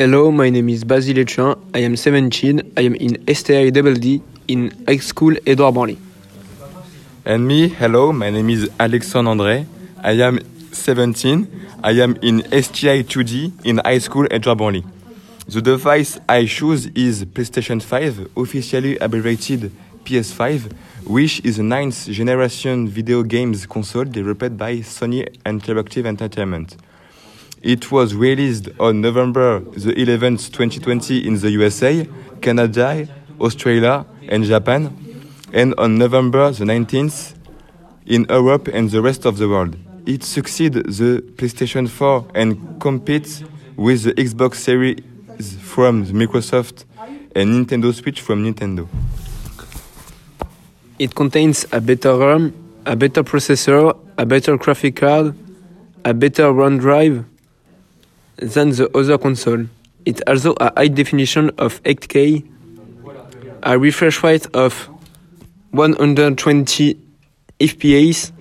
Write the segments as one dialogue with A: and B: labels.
A: Hello, my name is Basile Lechin. I am 17. I am in STI Double D in high school Edouard Branly.
B: And me, hello, my name is Alexandre André. I am 17. I am in STI 2D in high school Edouard Branly. The device I choose is PlayStation 5, officially abbreviated PS5, which is a ninth generation video games console developed by Sony Interactive Entertainment. It was released on November the 11th, 2020 in the USA, Canada, Australia, and Japan, and on November the 19th in Europe and the rest of the world. It succeeds the PlayStation 4 and competes with the Xbox Series from Microsoft and Nintendo Switch from Nintendo.
A: It contains a better RAM, a better processor, a better graphic card, a better RAM drive than the other console. It also a high definition of 8K, a refresh rate of 120 FPS,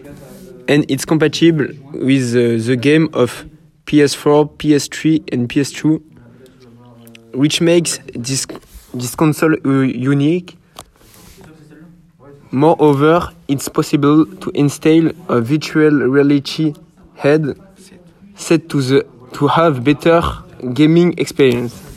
A: and it's compatible with the game of PS4, PS3, and PS2, which makes this, this console uh, unique. Moreover, it's possible to install a virtual reality head set to the to have better gaming experience.